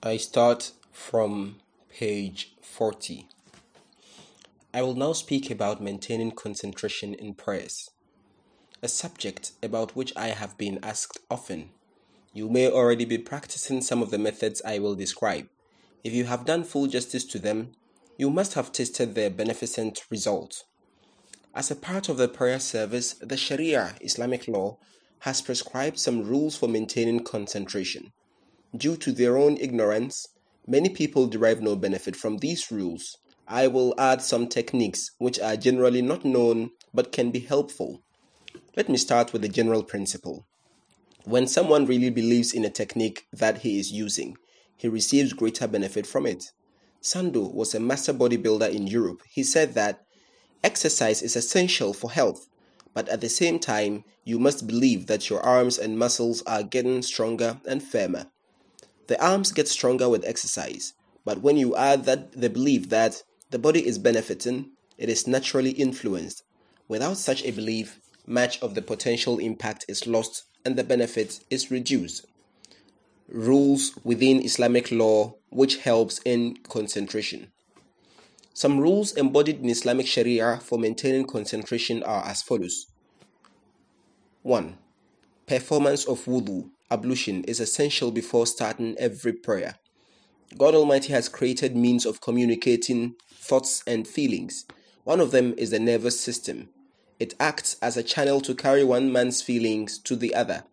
I start from page 40. I will now speak about maintaining concentration in prayers, a subject about which I have been asked often. You may already be practicing some of the methods I will describe. If you have done full justice to them, you must have tasted their beneficent result. As a part of the prayer service, the Sharia Islamic law has prescribed some rules for maintaining concentration. Due to their own ignorance, many people derive no benefit from these rules. I will add some techniques which are generally not known but can be helpful. Let me start with the general principle. When someone really believes in a technique that he is using, he receives greater benefit from it. Sandow was a master bodybuilder in Europe. He said that exercise is essential for health, but at the same time, you must believe that your arms and muscles are getting stronger and firmer. The arms get stronger with exercise, but when you add that the belief that the body is benefiting, it is naturally influenced. Without such a belief, much of the potential impact is lost and the benefit is reduced. Rules within Islamic law which helps in concentration. Some rules embodied in Islamic Sharia for maintaining concentration are as follows 1. Performance of wudu, ablution, is essential before starting every prayer. God Almighty has created means of communicating thoughts and feelings. One of them is the nervous system. It acts as a channel to carry one man's feelings to the other.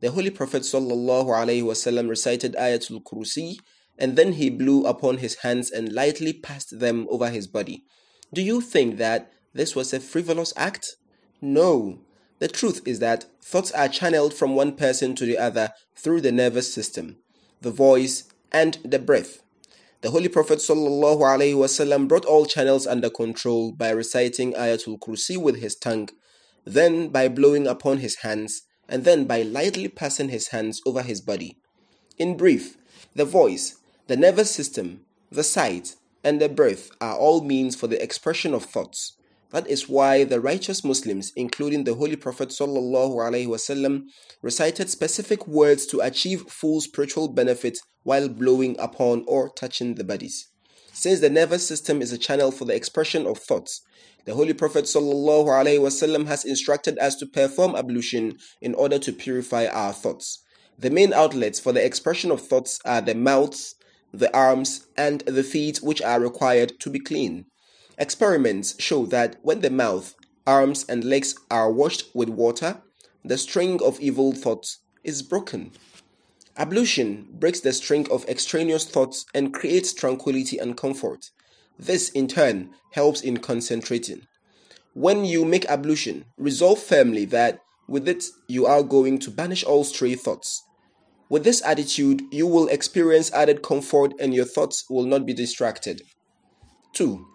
The Holy Prophet ﷺ recited Ayatul Kursi and then he blew upon his hands and lightly passed them over his body. Do you think that this was a frivolous act? No. The truth is that thoughts are channeled from one person to the other through the nervous system, the voice, and the breath. The Holy Prophet ﷺ brought all channels under control by reciting Ayatul Kursi with his tongue, then by blowing upon his hands, and then by lightly passing his hands over his body. In brief, the voice, the nervous system, the sight, and the breath are all means for the expression of thoughts. That is why the righteous Muslims, including the Holy Prophet ﷺ, recited specific words to achieve full spiritual benefit while blowing upon or touching the bodies. Since the nervous system is a channel for the expression of thoughts, the Holy Prophet ﷺ has instructed us to perform ablution in order to purify our thoughts. The main outlets for the expression of thoughts are the mouth, the arms, and the feet, which are required to be clean. Experiments show that when the mouth, arms, and legs are washed with water, the string of evil thoughts is broken. Ablution breaks the string of extraneous thoughts and creates tranquility and comfort. This, in turn, helps in concentrating. When you make ablution, resolve firmly that with it you are going to banish all stray thoughts. With this attitude, you will experience added comfort and your thoughts will not be distracted. 2.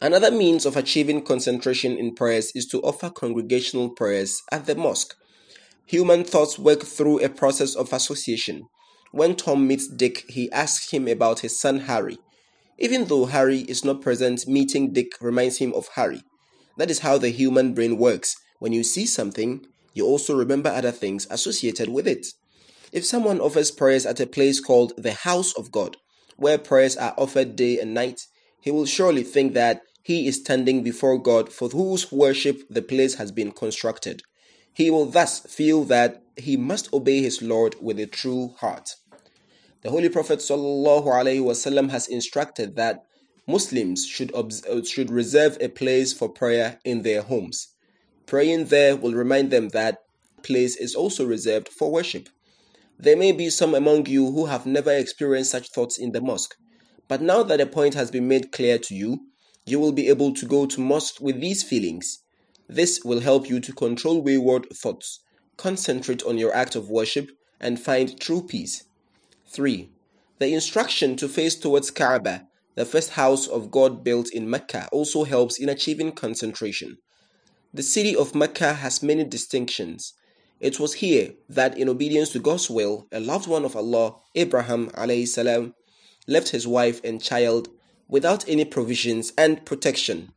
Another means of achieving concentration in prayers is to offer congregational prayers at the mosque. Human thoughts work through a process of association. When Tom meets Dick, he asks him about his son Harry. Even though Harry is not present, meeting Dick reminds him of Harry. That is how the human brain works. When you see something, you also remember other things associated with it. If someone offers prayers at a place called the house of God, where prayers are offered day and night, he will surely think that he is standing before God for whose worship the place has been constructed. He will thus feel that he must obey his Lord with a true heart. The Holy Prophet ﷺ has instructed that Muslims should, obs- uh, should reserve a place for prayer in their homes. Praying there will remind them that place is also reserved for worship. There may be some among you who have never experienced such thoughts in the mosque, but now that a point has been made clear to you, you will be able to go to mosque with these feelings. This will help you to control wayward thoughts, concentrate on your act of worship, and find true peace. 3. The instruction to face towards Kaaba, the first house of God built in Mecca, also helps in achieving concentration. The city of Mecca has many distinctions. It was here that, in obedience to God's will, a loved one of Allah, Abraham salam, left his wife and child without any provisions and protection.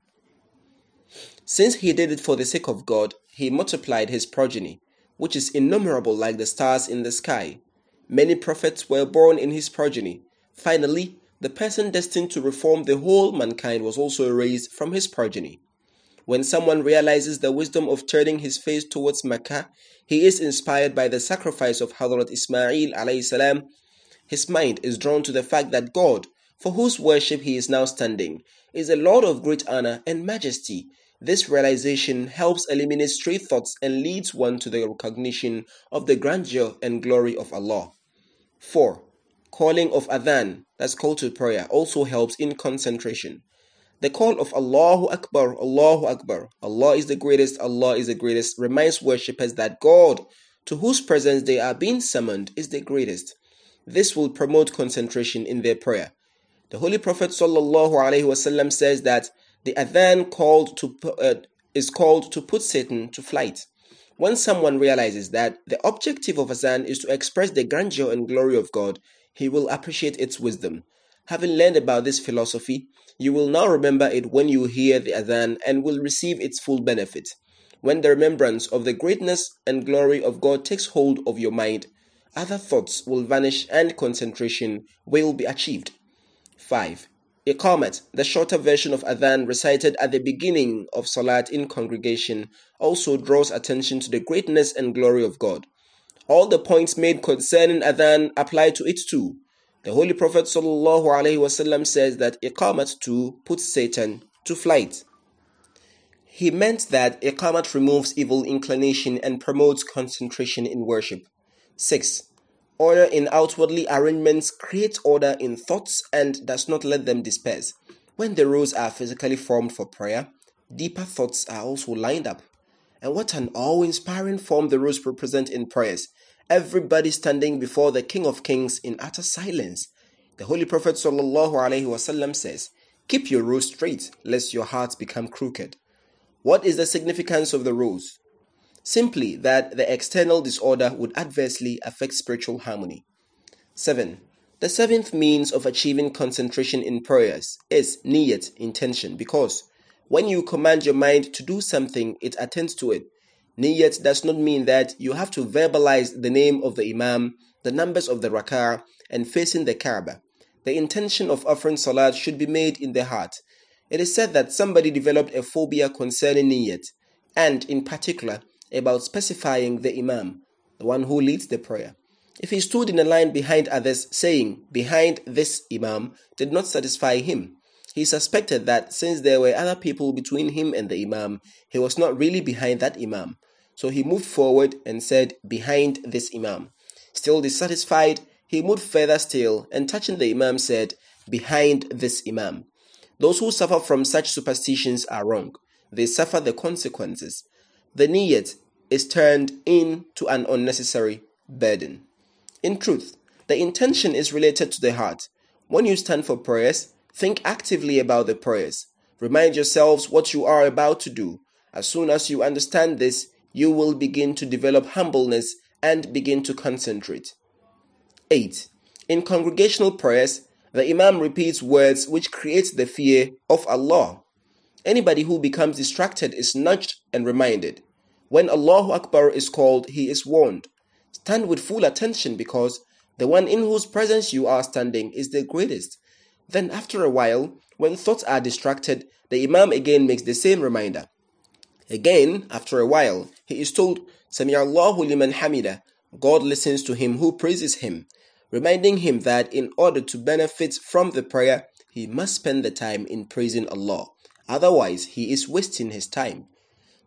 Since he did it for the sake of God, he multiplied his progeny, which is innumerable like the stars in the sky. Many prophets were born in his progeny. Finally, the person destined to reform the whole mankind was also raised from his progeny. When someone realizes the wisdom of turning his face towards Mecca, he is inspired by the sacrifice of Hadrat Ismail. His mind is drawn to the fact that God, for whose worship he is now standing, is a Lord of great honor and majesty. This realization helps eliminate stray thoughts and leads one to the recognition of the grandeur and glory of Allah. 4. Calling of Adhan, that's call to prayer, also helps in concentration. The call of Allahu Akbar, Allahu Akbar, Allah is the greatest, Allah is the greatest, reminds worshippers that God, to whose presence they are being summoned, is the greatest. This will promote concentration in their prayer. The Holy Prophet ﷺ says that the adhan called to uh, is called to put Satan to flight. When someone realizes that the objective of adhan is to express the grandeur and glory of God, he will appreciate its wisdom. Having learned about this philosophy, you will now remember it when you hear the adhan and will receive its full benefit. When the remembrance of the greatness and glory of God takes hold of your mind, other thoughts will vanish and concentration will be achieved. 5. a Iqamat, the shorter version of Adhan recited at the beginning of Salat in congregation, also draws attention to the greatness and glory of God. All the points made concerning Adhan apply to it too. The Holy Prophet ﷺ says that Iqamat too puts Satan to flight. He meant that Iqamat removes evil inclination and promotes concentration in worship. 6. Order in outwardly arrangements creates order in thoughts and does not let them disperse. When the rows are physically formed for prayer, deeper thoughts are also lined up. And what an awe inspiring form the rows represent in prayers. Everybody standing before the King of Kings in utter silence. The Holy Prophet ﷺ says, Keep your rows straight, lest your hearts become crooked. What is the significance of the rows? Simply that the external disorder would adversely affect spiritual harmony. 7. The seventh means of achieving concentration in prayers is niyat, intention, because when you command your mind to do something, it attends to it. Niyat does not mean that you have to verbalize the name of the Imam, the numbers of the rak'ah, and facing the Kaaba. The intention of offering salat should be made in the heart. It is said that somebody developed a phobia concerning niyat, and in particular, about specifying the Imam, the one who leads the prayer. If he stood in a line behind others, saying, Behind this Imam, did not satisfy him. He suspected that since there were other people between him and the Imam, he was not really behind that Imam. So he moved forward and said, Behind this Imam. Still dissatisfied, he moved further still and touching the Imam said, Behind this Imam. Those who suffer from such superstitions are wrong. They suffer the consequences the niyat is turned into an unnecessary burden. In truth, the intention is related to the heart. When you stand for prayers, think actively about the prayers. Remind yourselves what you are about to do. As soon as you understand this, you will begin to develop humbleness and begin to concentrate. 8. In congregational prayers, the Imam repeats words which create the fear of Allah. Anybody who becomes distracted is nudged and reminded. When Allahu Akbar is called, he is warned. Stand with full attention because the one in whose presence you are standing is the greatest. Then, after a while, when thoughts are distracted, the Imam again makes the same reminder. Again, after a while, he is told, Sami Allahu liman hamida, God listens to him who praises him, reminding him that in order to benefit from the prayer, he must spend the time in praising Allah. Otherwise, he is wasting his time.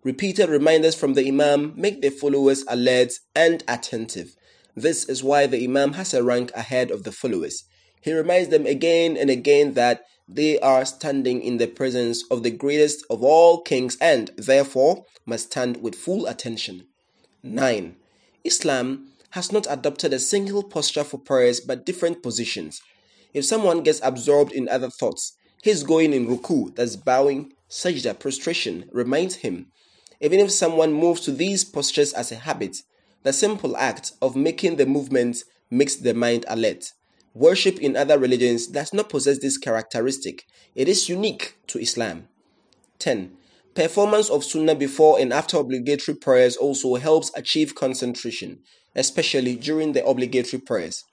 Repeated reminders from the Imam make the followers alert and attentive. This is why the Imam has a rank ahead of the followers. He reminds them again and again that they are standing in the presence of the greatest of all kings and, therefore, must stand with full attention. 9. Islam has not adopted a single posture for prayers but different positions. If someone gets absorbed in other thoughts, his going in ruku, that's bowing, sajda, prostration, reminds him. Even if someone moves to these postures as a habit, the simple act of making the movement makes the mind alert. Worship in other religions does not possess this characteristic. It is unique to Islam. 10. Performance of Sunnah before and after obligatory prayers also helps achieve concentration. especially during the obligatory prayers.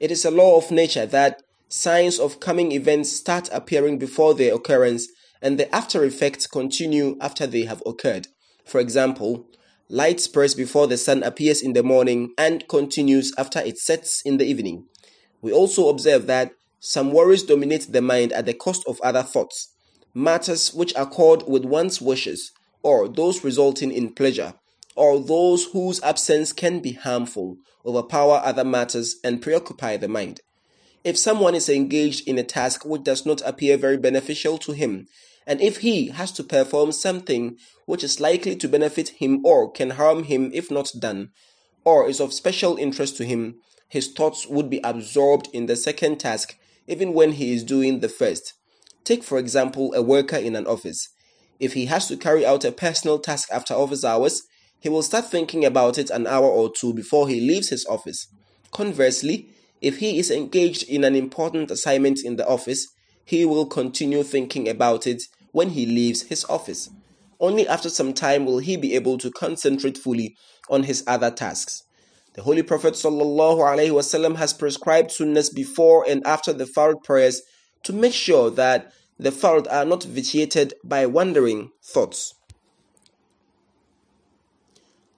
It is a law of nature that signs of coming events start appearing before their occurrence and the after effects continue after they have occurred. For example, light spreads before the sun appears in the morning and continues after it sets in the evening. We also observe that some worries dominate the mind at the cost of other thoughts. Matters which accord with one's wishes, or those resulting in pleasure, or those whose absence can be harmful, overpower other matters and preoccupy the mind. If someone is engaged in a task which does not appear very beneficial to him, and if he has to perform something which is likely to benefit him or can harm him if not done, or is of special interest to him, his thoughts would be absorbed in the second task even when he is doing the first. Take, for example, a worker in an office. If he has to carry out a personal task after office hours, he will start thinking about it an hour or two before he leaves his office. Conversely, if he is engaged in an important assignment in the office, he will continue thinking about it when he leaves his office. Only after some time will he be able to concentrate fully on his other tasks. The Holy Prophet ﷺ has prescribed sunnahs before and after the fard prayers to make sure that the fard are not vitiated by wandering thoughts.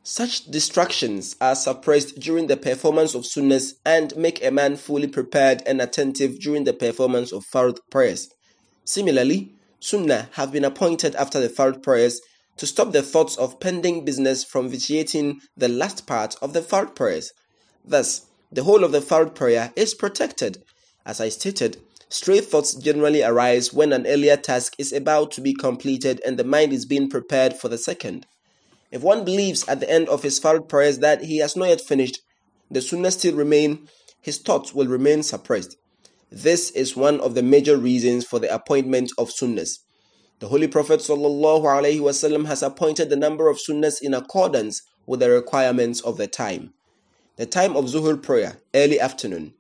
Such distractions are suppressed during the performance of sunnahs and make a man fully prepared and attentive during the performance of fard prayers. Similarly, sunnah have been appointed after the fard prayers to stop the thoughts of pending business from vitiating the last part of the fard prayers. Thus, the whole of the fard prayer is protected. As I stated, stray thoughts generally arise when an earlier task is about to be completed and the mind is being prepared for the second. If one believes at the end of his fard prayers that he has not yet finished, the sunnah still remain, his thoughts will remain suppressed. This is one of the major reasons for the appointment of sunnahs. The Holy Prophet ﷺ has appointed the number of sunnahs in accordance with the requirements of the time. The time of Zuhur prayer, early afternoon,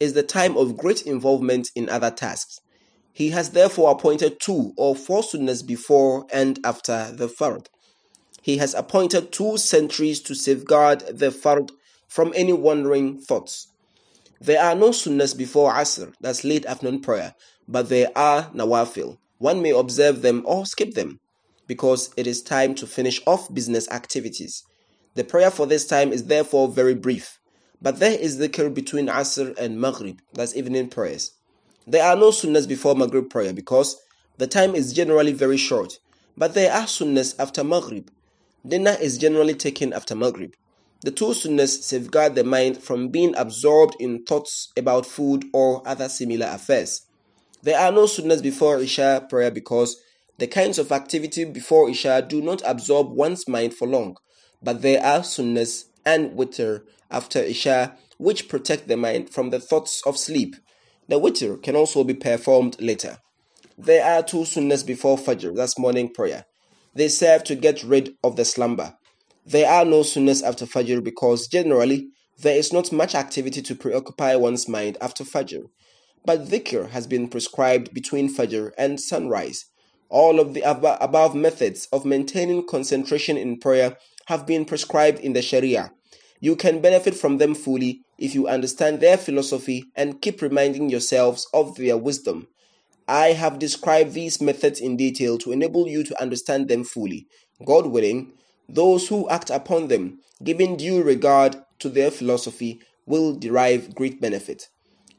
is the time of great involvement in other tasks. He has therefore appointed two or four sunnahs before and after the fard. He has appointed two sentries to safeguard the fard from any wandering thoughts. There are no sunnahs before Asr, that's late afternoon prayer, but there are nawafil, one may observe them or skip them because it is time to finish off business activities. The prayer for this time is therefore very brief. But there is the dhikr between Asr and Maghrib, that's evening prayers. There are no sunnahs before Maghrib prayer because the time is generally very short. But there are sunnahs after Maghrib. Dinner is generally taken after Maghrib. The two sunnahs safeguard the mind from being absorbed in thoughts about food or other similar affairs. There are no sunnahs before Isha prayer because the kinds of activity before Isha do not absorb one's mind for long, but there are sunnahs and witr after Isha which protect the mind from the thoughts of sleep. The witr can also be performed later. There are two sunnahs before Fajr, that's morning prayer. They serve to get rid of the slumber. There are no sunnahs after Fajr because generally there is not much activity to preoccupy one's mind after Fajr but dhikr has been prescribed between Fajr and sunrise. All of the above methods of maintaining concentration in prayer have been prescribed in the Sharia. You can benefit from them fully if you understand their philosophy and keep reminding yourselves of their wisdom. I have described these methods in detail to enable you to understand them fully. God willing, those who act upon them, giving due regard to their philosophy, will derive great benefit.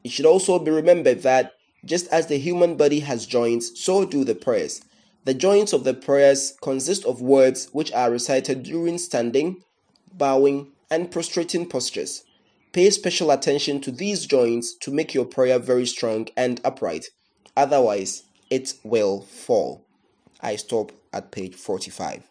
It should also be remembered that just as the human body has joints, so do the prayers. The joints of the prayers consist of words which are recited during standing, bowing, and prostrating postures. Pay special attention to these joints to make your prayer very strong and upright. Otherwise, it will fall. I stop at page 45.